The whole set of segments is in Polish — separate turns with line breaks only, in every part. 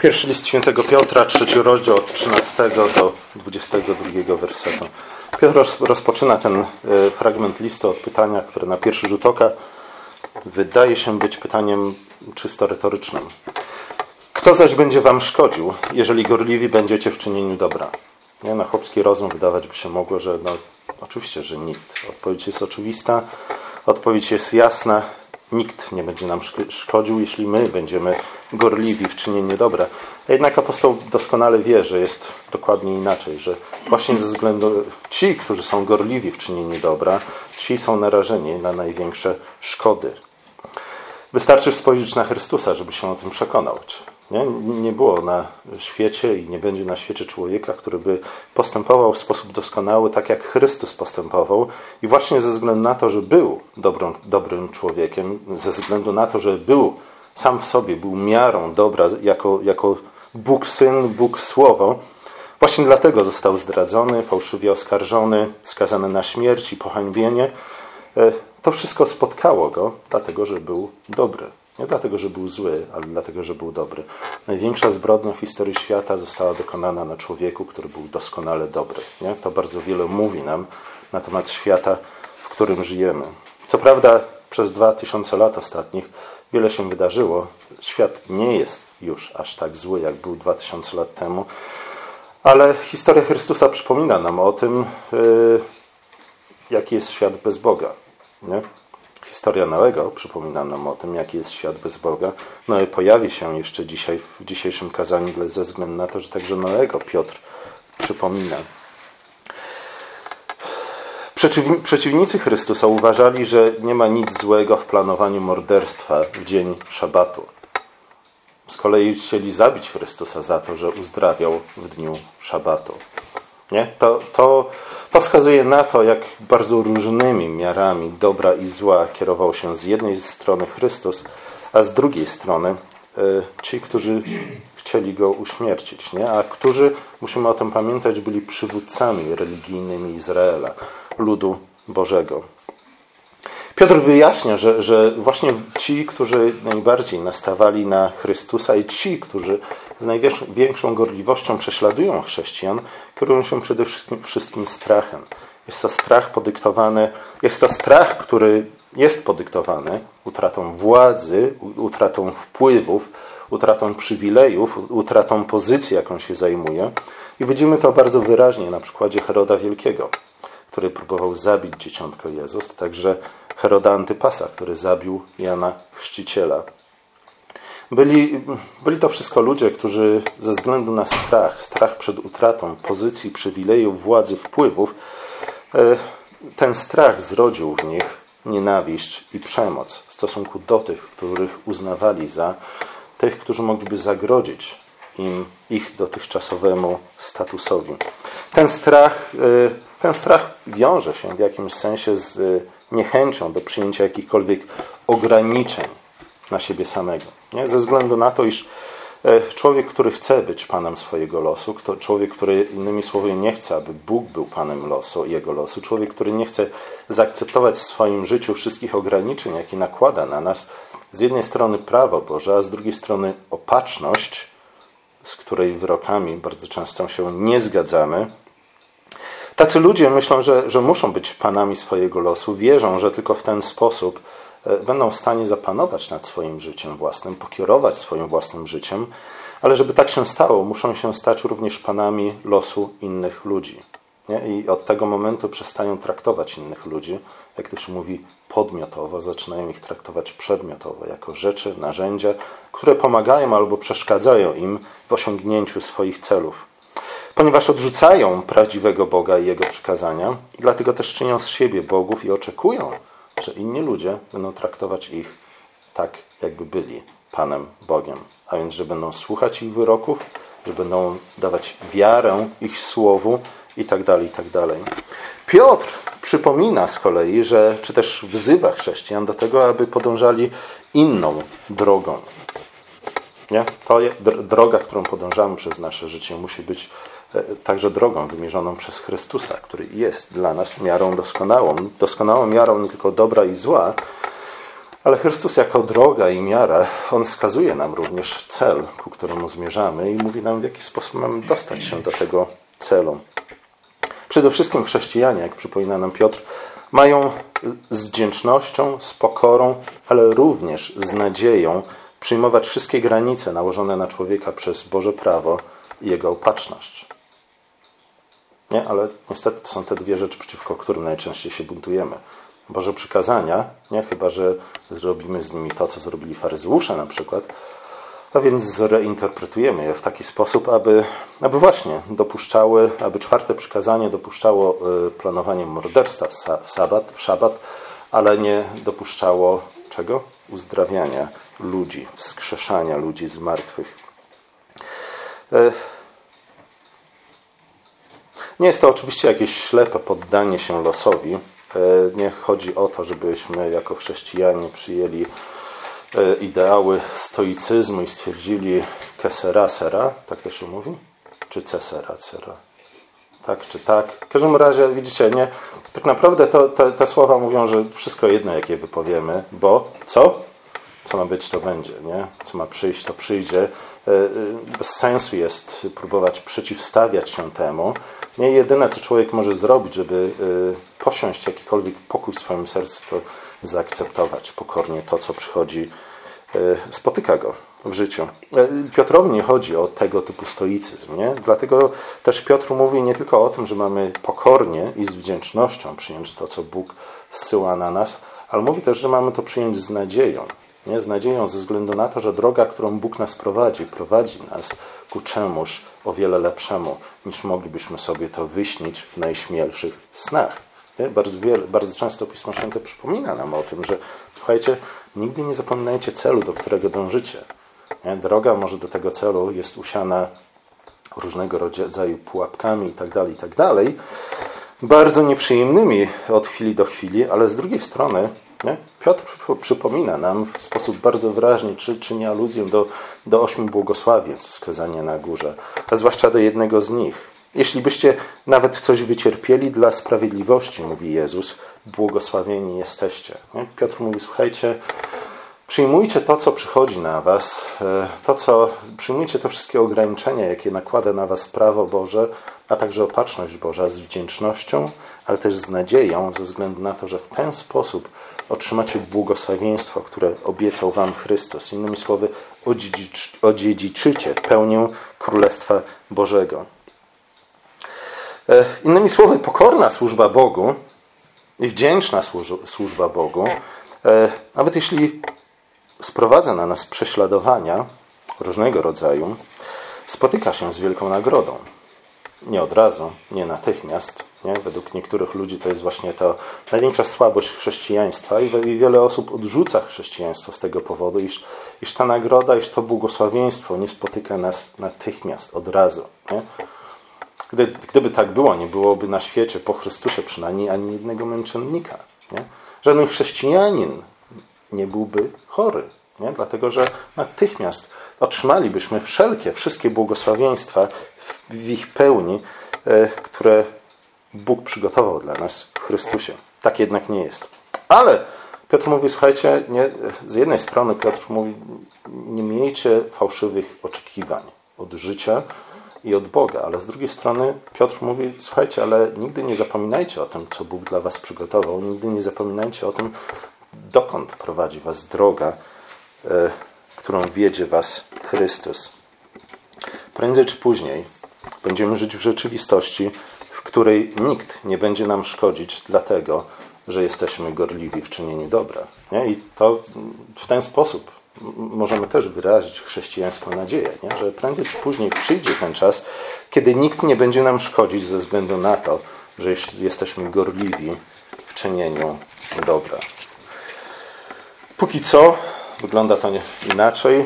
Pierwszy list świętego Piotra, trzeci rozdział od 13 do 22 wersetu. Piotr rozpoczyna ten e, fragment listu od pytania, które na pierwszy rzut oka wydaje się być pytaniem czysto retorycznym. Kto zaś będzie wam szkodził, jeżeli gorliwi będziecie w czynieniu dobra? Nie? Na chłopski rozum wydawać by się mogło, że no, oczywiście, że nikt. Odpowiedź jest oczywista, odpowiedź jest jasna. Nikt nie będzie nam szkodził, jeśli my będziemy gorliwi w czynieniu dobra. A jednak apostoł doskonale wie, że jest dokładnie inaczej, że właśnie ze względu ci, którzy są gorliwi w czynieniu dobra, ci są narażeni na największe szkody. Wystarczy spojrzeć na Chrystusa, żeby się o tym przekonał. Nie? nie było na świecie i nie będzie na świecie człowieka, który by postępował w sposób doskonały, tak jak Chrystus postępował. I właśnie ze względu na to, że był dobrą, dobrym człowiekiem, ze względu na to, że był sam w sobie, był miarą dobra jako, jako Bóg Syn, Bóg Słowo, właśnie dlatego został zdradzony, fałszywie oskarżony, skazany na śmierć i pohańbienie. E, to wszystko spotkało go, dlatego że był dobry. Nie dlatego, że był zły, ale dlatego, że był dobry. Największa zbrodnia w historii świata została dokonana na człowieku, który był doskonale dobry. Nie? To bardzo wiele mówi nam na temat świata, w którym żyjemy. Co prawda, przez dwa tysiące lat ostatnich wiele się wydarzyło. Świat nie jest już aż tak zły, jak był dwa tysiące lat temu, ale historia Chrystusa przypomina nam o tym, yy, jaki jest świat bez Boga. Nie? Historia Noego przypomina nam o tym, jaki jest świat bez Boga. No i pojawi się jeszcze dzisiaj w dzisiejszym kazaniu ze względu na to, że także Noego Piotr przypomina. Przeciwnicy Chrystusa uważali, że nie ma nic złego w planowaniu morderstwa w dzień szabatu. Z kolei chcieli zabić Chrystusa za to, że uzdrawiał w dniu szabatu. Nie? To, to, to wskazuje na to, jak bardzo różnymi miarami dobra i zła kierował się z jednej strony Chrystus, a z drugiej strony y, ci, którzy chcieli go uśmiercić, nie? a którzy, musimy o tym pamiętać, byli przywódcami religijnymi Izraela, ludu Bożego. Piotr wyjaśnia, że, że właśnie ci, którzy najbardziej nastawali na Chrystusa i ci, którzy z największą gorliwością prześladują chrześcijan, kierują się przede wszystkim strachem. Jest to strach podyktowany, jest to strach, który jest podyktowany utratą władzy, utratą wpływów, utratą przywilejów, utratą pozycji, jaką się zajmuje. I widzimy to bardzo wyraźnie na przykładzie Heroda Wielkiego, który próbował zabić dzieciątko Jezus, także Heroda Antypasa, który zabił Jana Chrzciciela. Byli, byli to wszystko ludzie, którzy ze względu na strach, strach przed utratą pozycji, przywilejów, władzy, wpływów, e, ten strach zrodził w nich nienawiść i przemoc w stosunku do tych, których uznawali za tych, którzy mogliby zagrodzić im ich dotychczasowemu statusowi. Ten strach, e, ten strach wiąże się w jakimś sensie z e, niechęcią do przyjęcia jakichkolwiek ograniczeń na siebie samego. Nie? Ze względu na to, iż e, człowiek, który chce być panem swojego losu, człowiek, który innymi słowy nie chce, aby Bóg był panem losu, jego losu, człowiek, który nie chce zaakceptować w swoim życiu wszystkich ograniczeń, jakie nakłada na nas, z jednej strony prawo Boże, a z drugiej strony opatrzność, z której wyrokami bardzo często się nie zgadzamy. Tacy ludzie myślą, że, że muszą być panami swojego losu, wierzą, że tylko w ten sposób będą w stanie zapanować nad swoim życiem własnym, pokierować swoim własnym życiem, ale żeby tak się stało, muszą się stać również panami losu innych ludzi. Nie? I od tego momentu przestają traktować innych ludzi, jak to się mówi, podmiotowo, zaczynają ich traktować przedmiotowo, jako rzeczy, narzędzia, które pomagają albo przeszkadzają im w osiągnięciu swoich celów. Ponieważ odrzucają prawdziwego Boga i Jego przykazania, dlatego też czynią z siebie bogów i oczekują, że inni ludzie będą traktować ich tak, jakby byli Panem Bogiem. A więc, że będą słuchać ich wyroków, że będą dawać wiarę ich słowu i tak dalej, i tak dalej. Piotr przypomina z kolei, że, czy też wzywa chrześcijan do tego, aby podążali inną drogą. Nie? To droga, którą podążamy przez nasze życie, musi być także drogą wymierzoną przez Chrystusa, który jest dla nas miarą doskonałą. Doskonałą miarą nie tylko dobra i zła, Ale Chrystus jako droga i miara, On wskazuje nam również cel, ku któremu zmierzamy i mówi nam, w jaki sposób mamy dostać się do tego celu. Przede wszystkim chrześcijanie, jak przypomina nam Piotr, mają z wdzięcznością, z pokorą, ale również z nadzieją przyjmować wszystkie granice nałożone na człowieka przez Boże prawo i jego opatrzność. Nie, ale niestety to są te dwie rzeczy, przeciwko którym najczęściej się buntujemy. Boże przykazania, nie chyba, że zrobimy z nimi to, co zrobili faryzeusze na przykład, a więc zreinterpretujemy je w taki sposób, aby, aby właśnie dopuszczały, aby czwarte przykazanie dopuszczało y, planowanie morderstwa w sabat, w szabat, ale nie dopuszczało czego? Uzdrawiania ludzi, wskrzeszania ludzi z martwych. Nie jest to oczywiście jakieś ślepe poddanie się losowi. Y, nie chodzi o to, żebyśmy jako chrześcijanie przyjęli E, ideały stoicyzmu i stwierdzili kesera sera, tak to się mówi? Czy cesera cera? Tak czy tak? W każdym razie, widzicie, nie, tak naprawdę to, te słowa mówią, że wszystko jedno, jakie wypowiemy, bo co? Co ma być, to będzie, nie? Co ma przyjść, to przyjdzie. E, e, bez sensu jest próbować przeciwstawiać się temu. Nie jedyne, co człowiek może zrobić, żeby posiąść jakikolwiek pokój w swoim sercu, to zaakceptować pokornie to, co przychodzi, e, spotyka go w życiu. E, Piotrowi nie chodzi o tego typu stoicyzm. Nie? Dlatego też Piotr mówi nie tylko o tym, że mamy pokornie i z wdzięcznością przyjąć to, co Bóg zsyła na nas, ale mówi też, że mamy to przyjąć z nadzieją. Nie? Z nadzieją ze względu na to, że droga, którą Bóg nas prowadzi, prowadzi nas ku czemuś o wiele lepszemu, niż moglibyśmy sobie to wyśnić w najśmielszych snach. Bardzo, wiele, bardzo często Pismo Święte przypomina nam o tym, że słuchajcie, nigdy nie zapominajcie celu, do którego dążycie. Nie? Droga może do tego celu jest usiana różnego rodzaju pułapkami itd., tak itd., tak bardzo nieprzyjemnymi od chwili do chwili, ale z drugiej strony nie? Piotr przypomina nam w sposób bardzo wyraźny, czy czyni aluzję do, do ośmiu błogosławieństw wskazania na górze, a zwłaszcza do jednego z nich. Jeśli byście nawet coś wycierpieli dla sprawiedliwości, mówi Jezus, błogosławieni jesteście. Piotr mówi, słuchajcie, przyjmujcie to, co przychodzi na was, e, to, co, przyjmujcie te wszystkie ograniczenia, jakie nakłada na was prawo Boże, a także opatrzność Boża z wdzięcznością, ale też z nadzieją, ze względu na to, że w ten sposób otrzymacie błogosławieństwo, które obiecał wam Chrystus. Innymi słowy, odziedziczycie pełnię Królestwa Bożego. E, innymi słowy, pokorna służba Bogu i wdzięczna służba Bogu, e, nawet jeśli sprowadza na nas prześladowania różnego rodzaju, spotyka się z wielką nagrodą. Nie od razu, nie natychmiast. Nie? Według niektórych ludzi to jest właśnie ta największa słabość chrześcijaństwa i wiele osób odrzuca chrześcijaństwo z tego powodu, iż, iż ta nagroda, iż to błogosławieństwo nie spotyka nas natychmiast, od razu. Nie? Gdy, gdyby tak było, nie byłoby na świecie po Chrystusie przynajmniej ani jednego męczennika. Nie? Żaden chrześcijanin nie byłby chory, nie? dlatego że natychmiast otrzymalibyśmy wszelkie, wszystkie błogosławieństwa w ich pełni, e, które Bóg przygotował dla nas w Chrystusie. Tak jednak nie jest. Ale Piotr mówi, słuchajcie, nie, z jednej strony Piotr mówi, nie miejcie fałszywych oczekiwań od życia, i od Boga, ale z drugiej strony Piotr mówi: Słuchajcie, ale nigdy nie zapominajcie o tym, co Bóg dla Was przygotował, nigdy nie zapominajcie o tym, dokąd prowadzi Was droga, e, którą wiedzie Was Chrystus. Prędzej czy później będziemy żyć w rzeczywistości, w której nikt nie będzie nam szkodzić, dlatego że jesteśmy gorliwi w czynieniu dobra. Nie? I to w ten sposób możemy też wyrazić chrześcijańską nadzieję, nie? że prędzej czy później przyjdzie ten czas, kiedy nikt nie będzie nam szkodzić ze względu na to, że jesteśmy gorliwi w czynieniu dobra. Póki co wygląda to inaczej.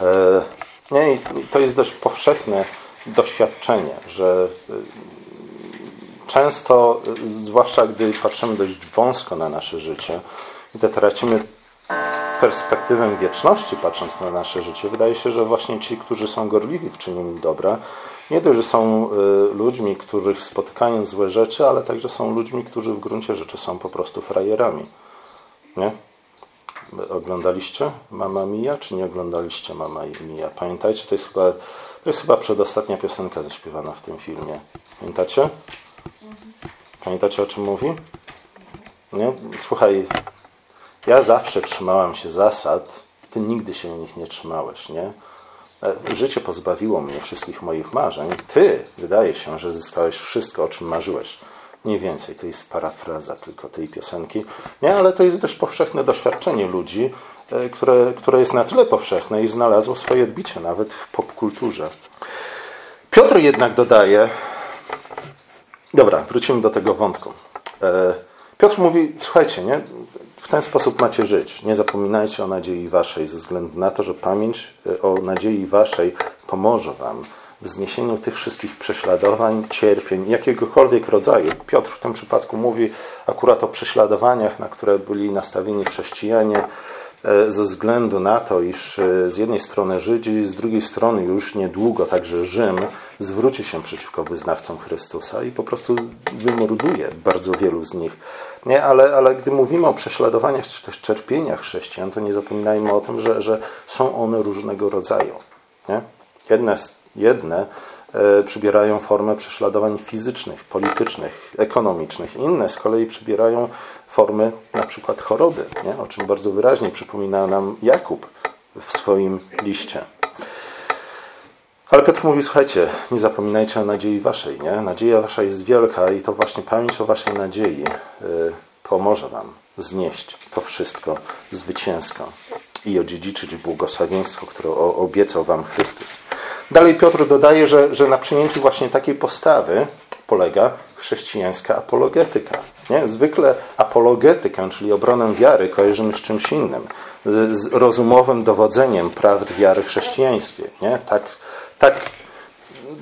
E, nie, to jest dość powszechne doświadczenie, że e, często, zwłaszcza gdy patrzymy dość wąsko na nasze życie, gdy tracimy perspektywę wieczności, patrząc na nasze życie, wydaje się, że właśnie ci, którzy są gorliwi w czynieniu dobra, nie dość, że są y, ludźmi, których spotykają złe rzeczy, ale także są ludźmi, którzy w gruncie rzeczy są po prostu frajerami. Nie? Oglądaliście Mama Mia, czy nie oglądaliście Mama Mia? Pamiętajcie, to jest chyba, to jest chyba przedostatnia piosenka zaśpiewana w tym filmie. Pamiętacie? Pamiętacie o czym mówi? Nie? Słuchaj, ja zawsze trzymałam się zasad, ty nigdy się nich nie trzymałeś, nie? E, życie pozbawiło mnie wszystkich moich marzeń. Ty, wydaje się, że zyskałeś wszystko, o czym marzyłeś. Mniej więcej, to jest parafraza tylko tej piosenki. Nie, ale to jest dość powszechne doświadczenie ludzi, e, które, które jest na tyle powszechne i znalazło swoje odbicie nawet w popkulturze. Piotr jednak dodaje. Dobra, wrócimy do tego wątku. E, Piotr mówi: Słuchajcie, nie? W ten sposób macie żyć. Nie zapominajcie o nadziei waszej, ze względu na to, że pamięć e, o nadziei waszej pomoże wam zniesieniu tych wszystkich prześladowań, cierpień, jakiegokolwiek rodzaju. Piotr w tym przypadku mówi akurat o prześladowaniach, na które byli nastawieni chrześcijanie, e, ze względu na to, iż e, z jednej strony Żydzi, z drugiej strony już niedługo także Rzym zwróci się przeciwko wyznawcom Chrystusa i po prostu wymorduje bardzo wielu z nich. Nie, ale, ale gdy mówimy o prześladowaniach czy też cierpieniach chrześcijan, to nie zapominajmy o tym, że, że są one różnego rodzaju. Nie? Jedne, jedne e, przybierają formę prześladowań fizycznych, politycznych, ekonomicznych. Inne z kolei przybierają formy na przykład choroby, nie? o czym bardzo wyraźnie przypomina nam Jakub w swoim liście. Ale Piotr mówi, słuchajcie, nie zapominajcie o nadziei waszej, nie? Nadzieja wasza jest wielka i to właśnie pamięć o waszej nadziei y, pomoże wam znieść to wszystko zwycięsko i odziedziczyć błogosławieństwo, które obiecał wam Chrystus. Dalej Piotr dodaje, że, że na przyjęciu właśnie takiej postawy polega chrześcijańska apologetyka. Nie? Zwykle apologetykę, czyli obronę wiary, kojarzymy z czymś innym, z rozumowym dowodzeniem prawd wiary chrześcijańskiej. Nie? Tak tak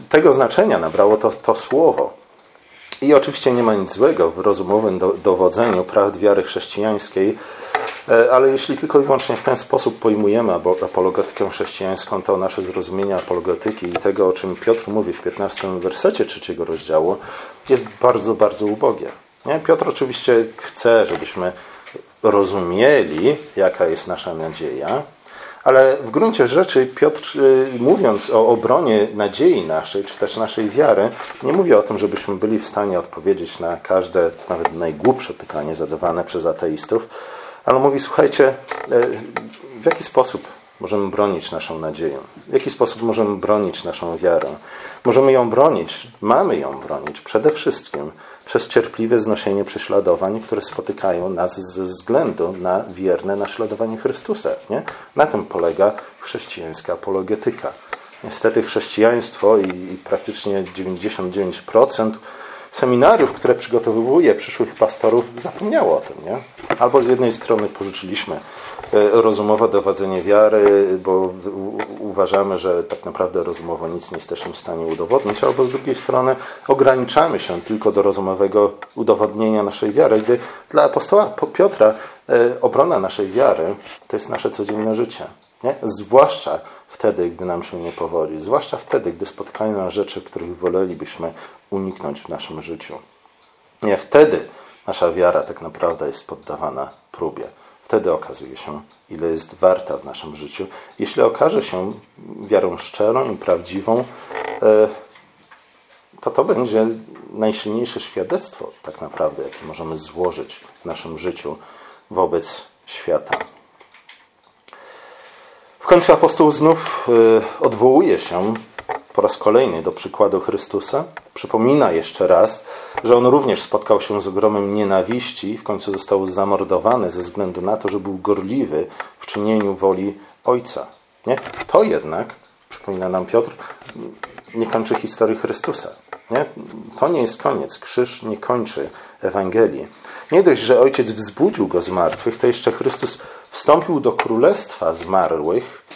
tego znaczenia nabrało to, to słowo. I oczywiście nie ma nic złego w rozumowym do, dowodzeniu prawd wiary chrześcijańskiej, ale jeśli tylko i wyłącznie w ten sposób pojmujemy apologetykę chrześcijańską, to nasze zrozumienie apologetyki i tego, o czym Piotr mówi w 15 wersecie trzeciego rozdziału, jest bardzo, bardzo ubogie. Nie? Piotr oczywiście chce, żebyśmy rozumieli, jaka jest nasza nadzieja, ale w gruncie rzeczy Piotr, y, mówiąc o obronie nadziei naszej, czy też naszej wiary, nie mówi o tym, żebyśmy byli w stanie odpowiedzieć na każde, nawet najgłupsze pytanie zadawane przez ateistów, ale mówi, słuchajcie, y, w jaki sposób możemy bronić naszą nadzieję? W jaki sposób możemy bronić naszą wiarę? Możemy ją bronić, mamy ją bronić przede wszystkim przez cierpliwe znoszenie prześladowań, które spotykają nas ze względu na wierne naśladowanie Chrystusa. Nie? Na tym polega chrześcijańska apologetyka. Niestety chrześcijaństwo i, i praktycznie 99% seminariów, które przygotowuje przyszłych pastorów, zapomniało o tym. Nie? Albo z jednej strony pożyczyliśmy e, rozumowe dowodzenie wiary, bo uważamy, że tak naprawdę rozumowo nic nie jesteśmy w stanie udowodnić, albo z drugiej strony ograniczamy się tylko do rozumowego udowodnienia naszej wiary, gdy dla apostoła Piotra e, obrona naszej wiary to jest nasze codzienne życie. Nie? Zwłaszcza wtedy, gdy nam się nie powoli, zwłaszcza wtedy, gdy spotkają nas rzeczy, których wolelibyśmy uniknąć w naszym życiu. Nie wtedy nasza wiara tak naprawdę jest poddawana próbie. Wtedy okazuje się, ile jest warta w naszym życiu. Jeśli okaże się wiarą szczerą i prawdziwą, e, to to będzie najsilniejsze świadectwo, tak naprawdę, jakie możemy złożyć w naszym życiu wobec świata. W końcu apostoł znów y, odwołuje się po raz kolejny do przykładu Chrystusa. Przypomina jeszcze raz, że on również spotkał się z ogromem nienawiści, w końcu został zamordowany ze względu na to, że był gorliwy w czynieniu woli Ojca. Nie? To jednak, przypomina nam Piotr, nie kończy historii Chrystusa. Nie? To nie jest koniec. Krzyż nie kończy Ewangelii. Nie dość, że Ojciec wzbudził go z martwych, to jeszcze Chrystus wstąpił do królestwa zmarłych,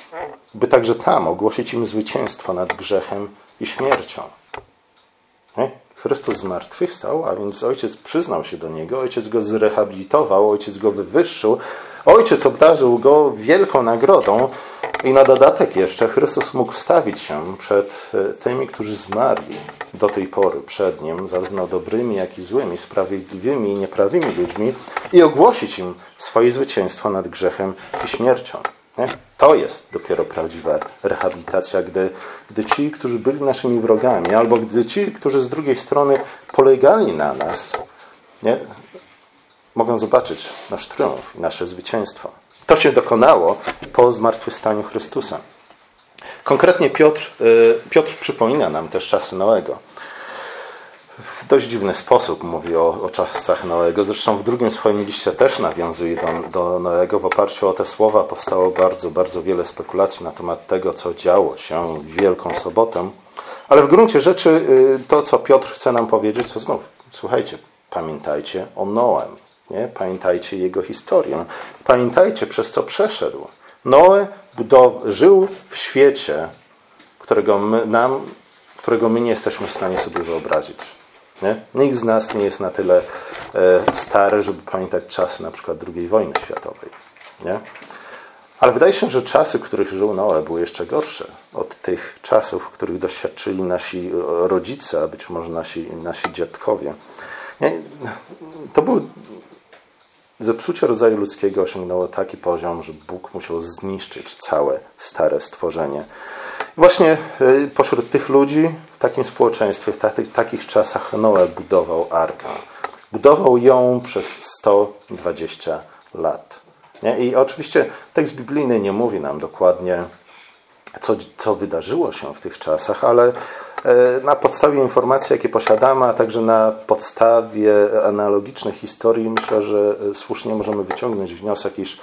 by także tam ogłosić im zwycięstwo nad grzechem i śmiercią. Nie? Chrystus zmartwychwstał, a więc ojciec przyznał się do niego, ojciec go zrehabilitował, ojciec go wywyższył, ojciec obdarzył go wielką nagrodą, I na dodatek jeszcze Chrystus mógł wstawić się przed e, tymi, którzy zmarli do tej pory przed Nim, zarówno dobrymi, jak i złymi, sprawiedliwymi i nieprawymi ludźmi i ogłosić im swoje zwycięstwo nad grzechem i śmiercią. To jest dopiero prawdziwa rehabilitacja, gdy, gdy ci, którzy byli naszymi wrogami, albo gdy ci, którzy z drugiej strony polegali na nas, nie? mogą zobaczyć nasz triumf i nasze zwycięstwo. To się dokonało po zmartwychwstaniu Chrystusa. Konkretnie Piotr, e, Piotr przypomina nam też czasy Noego. W dość dziwny sposób mówi o, o czasach Noego. Zresztą w drugim swoim liście też nawiązuje do, do Noego. W oparciu o te słowa powstało bardzo, bardzo wiele spekulacji na temat tego, co działo się w Wielką Sobotę. Ale w gruncie rzeczy y, to, co Piotr chce nam powiedzieć, to znów, słuchajcie, pamiętajcie o Noem. Nie? Pamiętajcie jego historię. Pamiętajcie, przez co przeszedł. Noe żył w świecie, którego my, nam, którego my nie jesteśmy w stanie sobie wyobrazić. Nie? Nikt z nas nie jest na tyle e, stary, żeby pamiętać czasy na przykład II wojny światowej. Nie? Ale wydaje się, że czasy, w których żył Noe, były jeszcze gorsze od tych czasów, których doświadczyli nasi rodzice, a być może nasi, nasi dziadkowie. Nie? To był Zepsucie rodzaju ludzkiego osiągnęło taki poziom, że Bóg musiał zniszczyć całe stare stworzenie. Właśnie y, pośród tych ludzi, w takim społeczeństwie, w takich, takich czasach Noe budował arkę. Budował ją przez 120 lat. Nie? I oczywiście tekst biblijny nie mówi nam dokładnie, co, co wydarzyło się w tych czasach, ale E, na podstawie informacji, jakie posiadamy, a także na podstawie analogicznych historii, myślę, że słusznie możemy wyciągnąć wniosek, iż,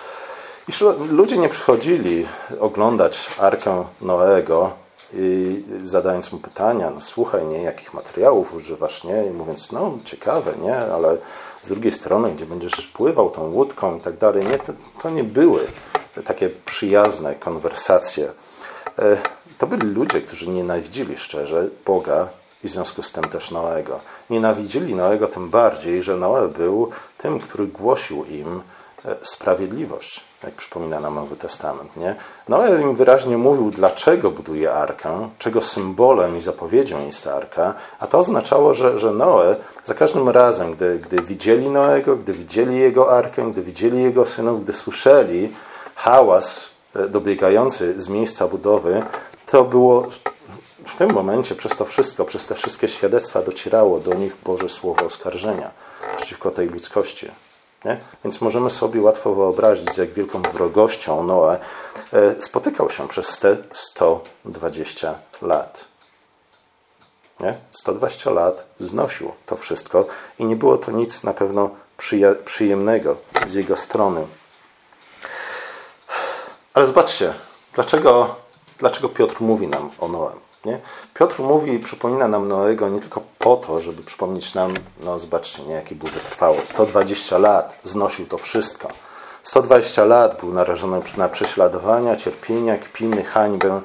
iż ludzie nie przychodzili oglądać Arkę Noego i zadając mu pytania, no słuchaj, nie, jakich materiałów używasz, nie, i mówiąc, no ciekawe, nie, ale z drugiej strony, gdzie będziesz pływał tą łódką i tak dalej, nie, to, to nie były takie przyjazne konwersacje. E, to byli ludzie, którzy nienawidzili szczerze Boga i w związku z tym też Noego. Nienawidzili Noego tym bardziej, że Noe był tym, który głosił im e, sprawiedliwość, jak przypomina nam Nowy Testament. Nie? Noe im wyraźnie mówił, dlaczego buduje arkę, czego symbolem i zapowiedzią jest arka, a to oznaczało, że, że Noe za każdym razem, gdy, gdy widzieli Noego, gdy widzieli jego arkę, gdy widzieli jego synów, gdy słyszeli hałas dobiegający z miejsca budowy, to było w tym momencie, przez to wszystko, przez te wszystkie świadectwa docierało do nich Boże Słowo oskarżenia przeciwko tej ludzkości. Nie? Więc możemy sobie łatwo wyobrazić, z jak wielką wrogością Noe e, spotykał się przez te 120 lat. Nie? 120 lat znosił to wszystko i nie było to nic na pewno przyjemnego z jego strony. Ale zobaczcie, dlaczego dlaczego Piotr mówi nam o Noem. Nie? Piotr mówi i przypomina nam Noego nie tylko po to, żeby przypomnieć nam, no zobaczcie, nie, jaki był wytrwały. 120 lat znosił to wszystko. 120 lat był narażony na prześladowania, cierpienia, kpiny, hańbę.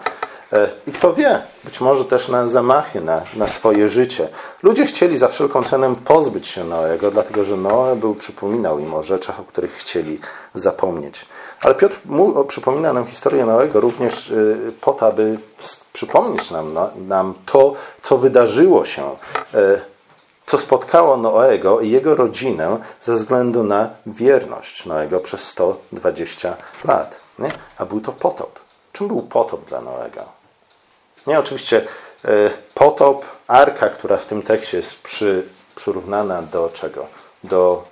E, I kto wie, być może też na zamachy na, na swoje życie. Ludzie chcieli za wszelką cenę pozbyć się Noego, dlatego że Noe był, przypominał im o rzeczach, o których chcieli zapomnieć. Ale Piotr mu, przypomina nam historię Noego również y, po to, aby przypomnieć nam, nam to, co wydarzyło się, y, co spotkało Noego i jego rodzinę ze względu na wierność Noego przez 120 lat. Nie? A był to potop. Czym był potop dla Noego? Nie, oczywiście y, potop, arka, która w tym tekście jest przy, przyrównana do czego? Do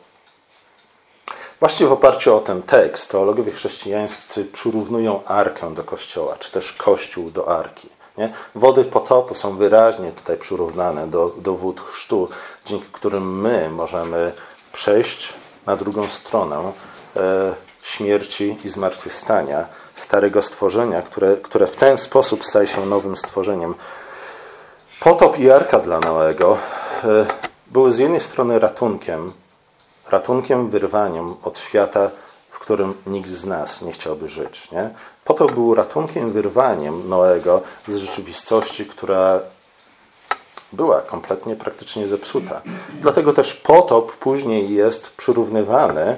Właśnie w oparciu o ten tekst teologowie chrześcijańscy przyrównują arkę do kościoła, czy też kościół do arki. Nie? Wody potopu są wyraźnie tutaj przyrównane do, do wód chrztu, dzięki którym my możemy przejść na drugą stronę e, śmierci i zmartwychwstania starego stworzenia, które, które w ten sposób staje się nowym stworzeniem. Potop i arka dla Noego e, były z jednej strony ratunkiem ratunkiem, wyrwaniem od świata, w którym nikt z nas nie chciałby żyć. Nie? Po to był ratunkiem, wyrwaniem Noego z rzeczywistości, która była kompletnie praktycznie zepsuta. Dlatego też potop później jest przyrównywany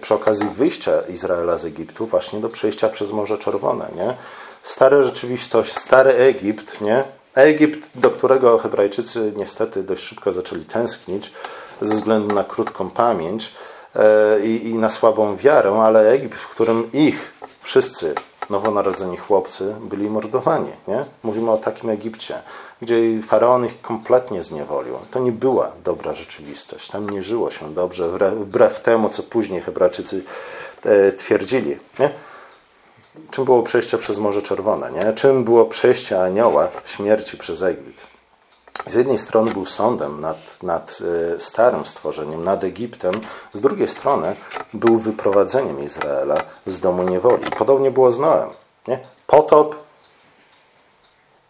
przy okazji wyjścia Izraela z Egiptu właśnie do przejścia przez Morze Czerwone. Nie? Stara rzeczywistość, stary Egipt, nie? Egipt, do którego Hebrajczycy niestety dość szybko zaczęli tęsknić ze względu na krótką pamięć e, i, i na słabą wiarę, ale Egipt, w którym ich wszyscy nowonarodzeni chłopcy byli mordowani. Nie? Mówimy o takim Egipcie, gdzie faraon ich kompletnie zniewolił. To nie była dobra rzeczywistość. Tam nie żyło się dobrze, wbrew temu, co później Hebrajczycy e, twierdzili. Nie? Czym było przejście przez Morze Czerwone? Nie? Czym było przejście anioła śmierci przez Egipt? Z jednej strony był sądem nad, nad e, starym stworzeniem, nad Egiptem, z drugiej strony był wyprowadzeniem Izraela z domu niewoli. Podobnie było z Noem. Nie? Potop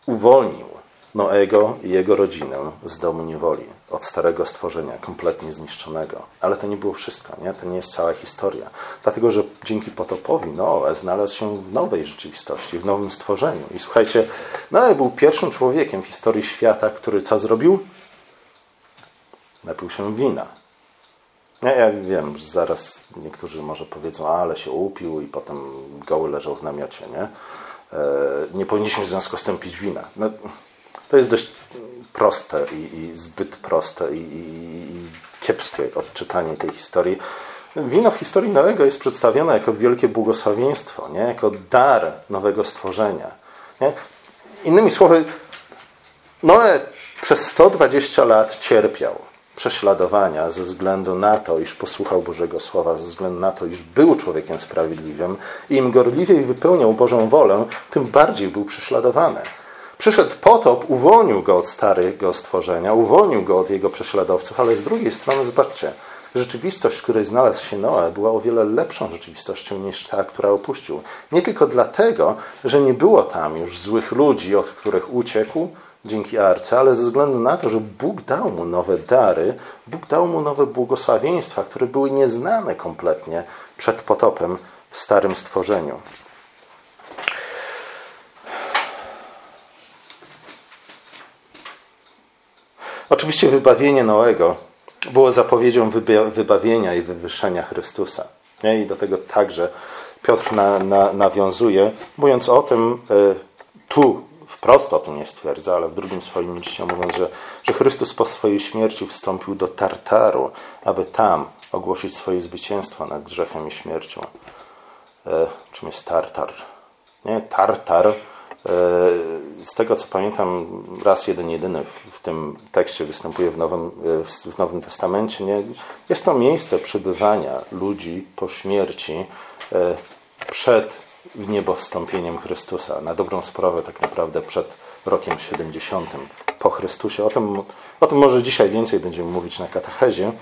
uwolnił Noego i jego rodzinę z domu niewoli, od starego stworzenia, kompletnie zniszczonego. Ale to nie było wszystko, nie? to nie jest cała historia. Dlatego, że dzięki potopowi Noe znalazł się w nowej rzeczywistości, w nowym stworzeniu. I słuchajcie, Noe był pierwszym człowiekiem w historii świata, który co zrobił? Napił się wina. Ja, ja wiem, że zaraz niektórzy może powiedzą, ale się upił i potem goły leżał w namiocie, nie? E, nie powinniśmy w związku z tym pić wina. No, to jest dość proste i, i zbyt proste i, i, kiepskie odczytanie tej historii. Wino w historii Noego jest przedstawione jako wielkie błogosławieństwo, nie? jako dar nowego stworzenia. Nie? Innymi słowy, Noe przez 120 lat cierpiał prześladowania ze względu na to, iż posłuchał Bożego Słowa, ze względu na to, iż był człowiekiem sprawiedliwym i im gorliwiej wypełniał Bożą wolę, tym bardziej był prześladowany. Przyszedł potop, uwolnił go od starego stworzenia, uwolnił go od jego prześladowców, ale z drugiej strony, zobaczcie, rzeczywistość, w której znalazł się Noe, była o wiele lepszą rzeczywistością niż ta, która opuścił. Nie tylko dlatego, że nie było tam już złych ludzi, od których uciekł dzięki arce, ale ze względu na to, że Bóg dał mu nowe dary, Bóg dał mu nowe błogosławieństwa, które były nieznane kompletnie przed potopem w starym stworzeniu. Oczywiście wybawienie Noego było zapowiedzią wybawienia i wywyższenia Chrystusa. I do tego także Piotr na, na, nawiązuje, mówiąc o tym, e, tu wprost o tym nie stwierdza, ale w drugim swoim liście mówiąc, że, że Chrystus po swojej śmierci wstąpił do Tartaru, aby tam ogłosić swoje zwycięstwo nad grzechem i śmiercią. E, czym jest Tartar? Nie? Tartar z tego co pamiętam, raz jeden jedyny w tym tekście występuje w Nowym, e, w Nowym Testamencie. Nie? Jest to miejsce przebywania ludzi po śmierci e, przed niebowstąpieniem Chrystusa. Na dobrą sprawę tak naprawdę przed rokiem 70 po Chrystusie. O tym, o tym może dzisiaj więcej będziemy mówić na katechezie.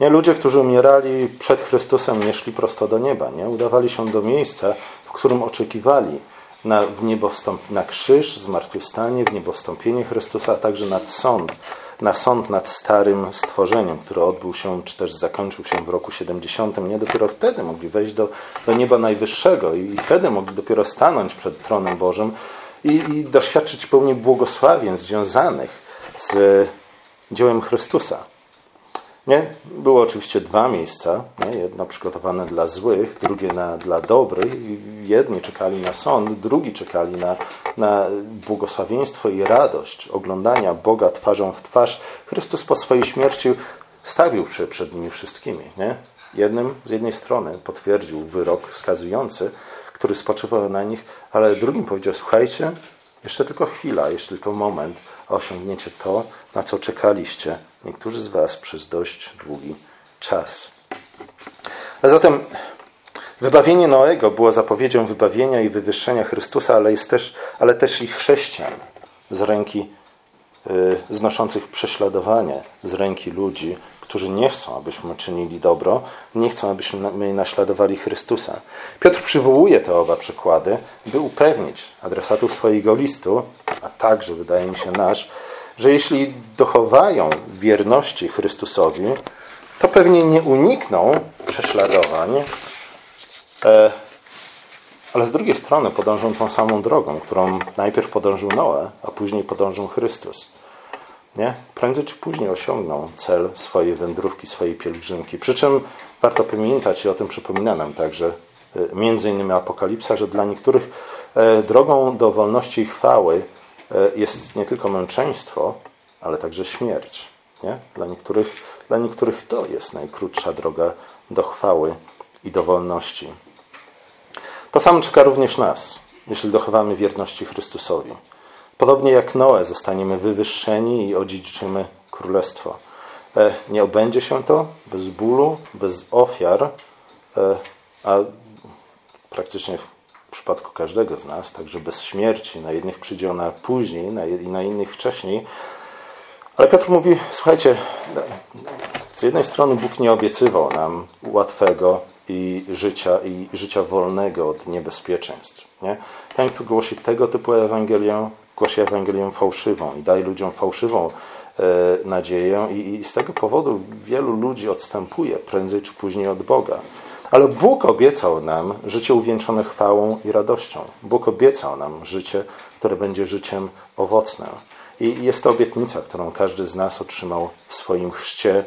Nie, ludzie, którzy umierali przed Chrystusem, nie szli prosto do nieba. Nie? Udawali się do miejsca, w którym oczekiwali na, w niebo wstąp, na krzyż, zmartwychwstanie, w niebo wstąpienie Chrystusa, a także nad sąd, na sąd nad starym stworzeniem, który odbył się, czy też zakończył się w roku 70. Nie dopiero wtedy mogli wejść do, do nieba najwyższego i, wtedy mogli dopiero stanąć przed tronem Bożym i, i doświadczyć pełni błogosławień związanych z dziełem Chrystusa. Nie? Były oczywiście dwa miejsca, nie? jedno przygotowane dla złych, drugie na, dla dobrych. Jedni czekali na sąd, drugi czekali na, na błogosławieństwo i radość oglądania Boga twarzą w twarz. Chrystus po swojej śmierci stawił się przed nimi wszystkimi. Nie? Jednym z jednej strony potwierdził wyrok skazujący, który spoczywał na nich, ale drugim powiedział: Słuchajcie, jeszcze tylko chwila, jeszcze tylko moment, a osiągniecie to, na co czekaliście niektórzy z Was przez dość długi czas. A zatem wybawienie Noego było zapowiedzią wybawienia i wywyższenia Chrystusa, ale, jest też, ale też i chrześcijan z ręki y, znoszących prześladowanie, z ręki ludzi, którzy nie chcą, abyśmy czynili dobro, nie chcą, abyśmy naśladowali Chrystusa. Piotr przywołuje te oba przykłady, by upewnić adresatów swojego listu, a także, wydaje mi się, nasz, że jeśli dochowają wierności Chrystusowi, to pewnie nie unikną prześladowań, e, ale z drugiej strony podążą tą samą drogą, którą najpierw podążył Noe, a później podążył Chrystus. Nie? Prędzej czy później osiągną cel swojej wędrówki, swojej pielgrzymki. Przy czym warto pamiętać i o tym przypomina nam także między innymi Apokalipsa, że dla niektórych drogą do wolności i chwały jest nie tylko męczeństwo, ale także śmierć. Nie? Dla, niektórych, dla niektórych to jest najkrótsza droga do chwały i do wolności. To samo czeka również nas, jeśli dochowamy wierności Chrystusowi. Podobnie jak Noe zostaniemy wywyższeni i odziedziczymy królestwo. E, nie obędzie się to bez bólu, bez ofiar, e, a praktycznie w przypadku każdego z nas, także bez śmierci. Na jednych przyjdzie ona później, i na innych wcześniej. Ale Piotr mówi: Słuchajcie, z jednej strony Bóg nie obiecywał nam łatwego i życia, i życia wolnego od niebezpieczeństw. Nie? Ten, kto głosi tego typu Ewangelię, głosi Ewangelię fałszywą i daje ludziom fałszywą e, nadzieję, i, i z tego powodu wielu ludzi odstępuje prędzej czy później od Boga. Ale Bóg obiecał nam życie uwieńczone chwałą i radością. Bóg obiecał nam życie, które będzie życiem owocnym. I jest to obietnica, którą każdy z nas otrzymał w swoim chrzcie,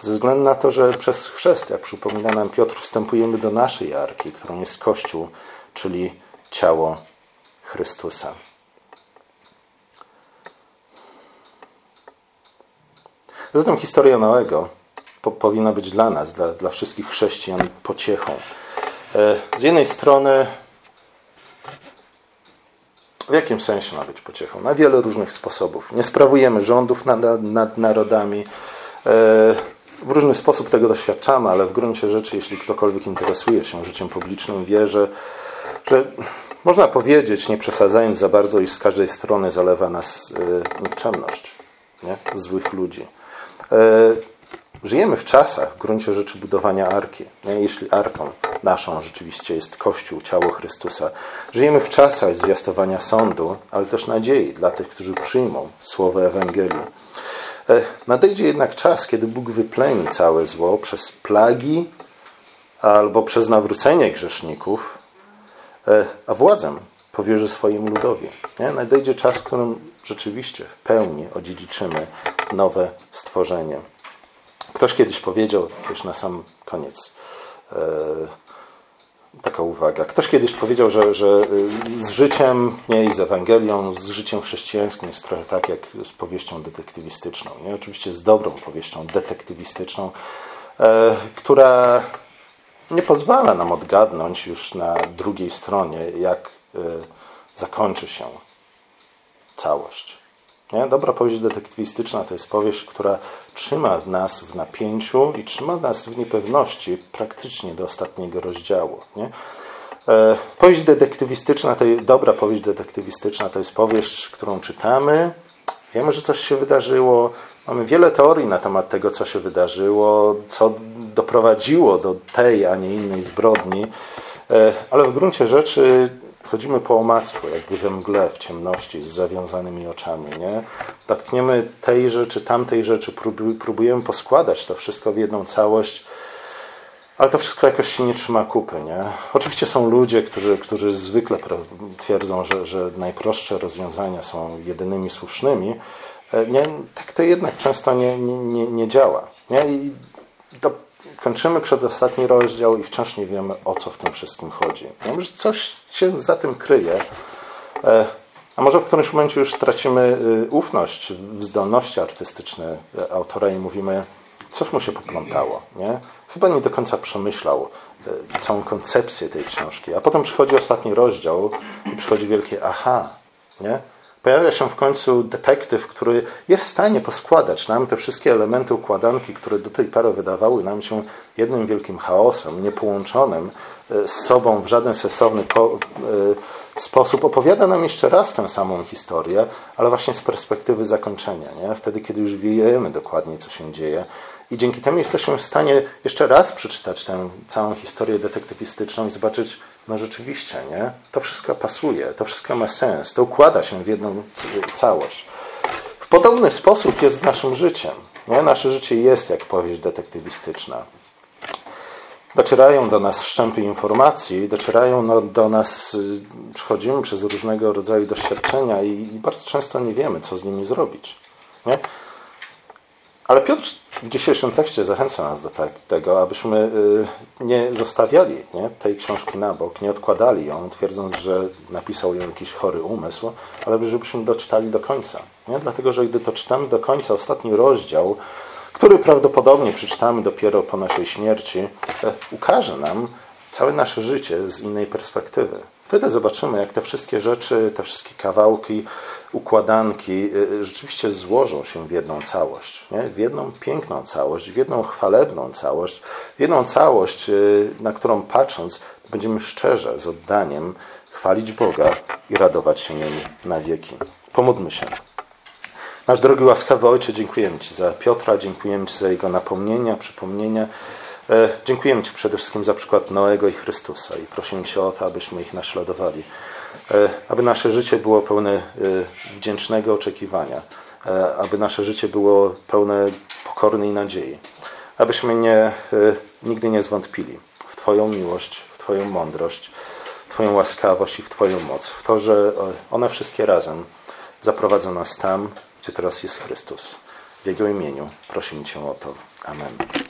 ze względu na to, że przez chrzest, jak przypomina nam Piotr, wstępujemy do naszej arki, którą jest Kościół, czyli ciało Chrystusa. Zatem historia Noego po, powinna być dla nas, dla, dla wszystkich chrześcijan pociechą. E, z jednej strony, w jakim sensie ma być pociechą? Na wiele różnych sposobów. Nie sprawujemy rządów nad, nad narodami. E, w różny sposób tego doświadczamy, ale w gruncie rzeczy, jeśli ktokolwiek interesuje się życiem publicznym, wie, że, że można powiedzieć, nie przesadzając za bardzo, iż z każdej strony zalewa nas e, nikczemność nie? złych ludzi. Żyjemy w czasach, w gruncie rzeczy, budowania arki. Jeśli arką naszą rzeczywiście jest Kościół, ciało Chrystusa. Żyjemy w czasach zwiastowania sądu, ale też nadziei dla tych, którzy przyjmą słowo Ewangelii. E, nadejdzie jednak czas, kiedy Bóg wypleni całe zło przez plagi albo przez nawrócenie grzeszników, e, a władzę powierzy swoim ludowi. Nadejdzie czas, w którym rzeczywiście w pełni odziedziczymy nowe stworzenie. Ktoś kiedyś powiedział, już na sam koniec, e, taka uwaga. Ktoś kiedyś powiedział, że, że e, z życiem, nie i z Ewangelią, z życiem chrześcijańskim jest trochę tak jak z powieścią detektywistyczną. Nie? Oczywiście z dobrą powieścią detektywistyczną, e, która nie pozwala nam odgadnąć już na drugiej stronie, jak zakończy się całość. Nie? Dobra powieść detektywistyczna to jest powieść, która trzyma nas w napięciu i trzyma nas w niepewności praktycznie do ostatniego rozdziału. Nie? E, powieść detektywistyczna, to dobra powieść detektywistyczna to jest powieść, którą czytamy, wiemy, że coś się wydarzyło, mamy wiele teorii na temat tego, co się wydarzyło, co doprowadziło do tej, a nie innej zbrodni, e, ale w gruncie rzeczy Chodzimy po omacku, jakby we mgle, w ciemności, z zawiązanymi oczami. Nie? Dotkniemy tej rzeczy, tamtej rzeczy, próbujemy poskładać to wszystko w jedną całość, ale to wszystko jakoś się nie trzyma kupy. Nie? Oczywiście są ludzie, którzy, którzy zwykle twierdzą, że, że najprostsze rozwiązania są jedynymi słusznymi. E, nie, tak to jednak często nie, nie, nie, działa. Nie? I to kończymy przedostatni rozdział i wciąż nie wiemy, o co w tym wszystkim chodzi. Wiem, że coś się za tym kryje. E, a może w którymś momencie już tracimy y, ufność w zdolności artystyczne autora i mówimy, coś mu się poplątało. Nie? Chyba nie do końca przemyślał y, całą koncepcję tej książki. A potem przychodzi ostatni rozdział i przychodzi wielkie aha. Nie? Pojawia się w końcu detektyw, który jest w stanie poskładać nam te wszystkie elementy układanki, które do tej pory wydawały nam się jednym wielkim chaosem, niepołączonym e, z sobą w żaden sensowny e, sposób. Opowiada nam jeszcze raz tę samą historię, ale właśnie z perspektywy zakończenia. Nie? Wtedy, kiedy już wiemy dokładnie, co się dzieje. I dzięki temu jesteśmy w stanie jeszcze raz przeczytać tę całą historię detektywistyczną i zobaczyć, no rzeczywiście, nie? To wszystko pasuje, to wszystko ma sens, to układa się w jedną całość. W podobny sposób jest z naszym życiem. Nie? Nasze życie jest jak powieść detektywistyczna. Docierają do nas szczępy informacji, docierają no, do nas, y, przechodzimy przez różnego rodzaju doświadczenia i, i bardzo często nie wiemy, co z nimi zrobić. Nie? Ale Piotr w dzisiejszym tekście zachęca nas do tak, tego, abyśmy y, nie zostawiali nie, tej książki na bok, nie odkładali ją, twierdząc, że napisał ją jakiś chory umysł, ale żebyśmy doczytali do końca. Nie? Dlatego, że gdy to czytamy do końca, ostatni rozdział, który prawdopodobnie przeczytamy dopiero po naszej śmierci, e, ukaże nam całe nasze życie z innej perspektywy. Wtedy zobaczymy, jak te wszystkie rzeczy, te wszystkie kawałki, układanki y, rzeczywiście złożą się w jedną całość. Nie? W jedną piękną całość, w jedną chwalebną całość, w jedną całość, y, na którą patrząc będziemy szczerze, z oddaniem chwalić Boga i radować się nim na wieki. Pomódmy się. Nasz drogi łaskawy Ojcze, dziękujemy Ci za Piotra, dziękujemy Ci za jego napomnienia, przypomnienia. E, dziękujemy Ci przede wszystkim za przykład Noego i Chrystusa i prosimy Cię o to, abyśmy ich naśladowali. E, aby nasze życie było pełne e, wdzięcznego oczekiwania, aby nasze życie było pełne pokornej nadziei, abyśmy nie, nigdy nie zwątpili w Twoją miłość, w Twoją mądrość, w Twoją łaskawość i w Twoją moc, w to, że one wszystkie razem zaprowadzą nas tam, gdzie teraz jest Chrystus. W Jego imieniu prosimy Cię o to. Amen.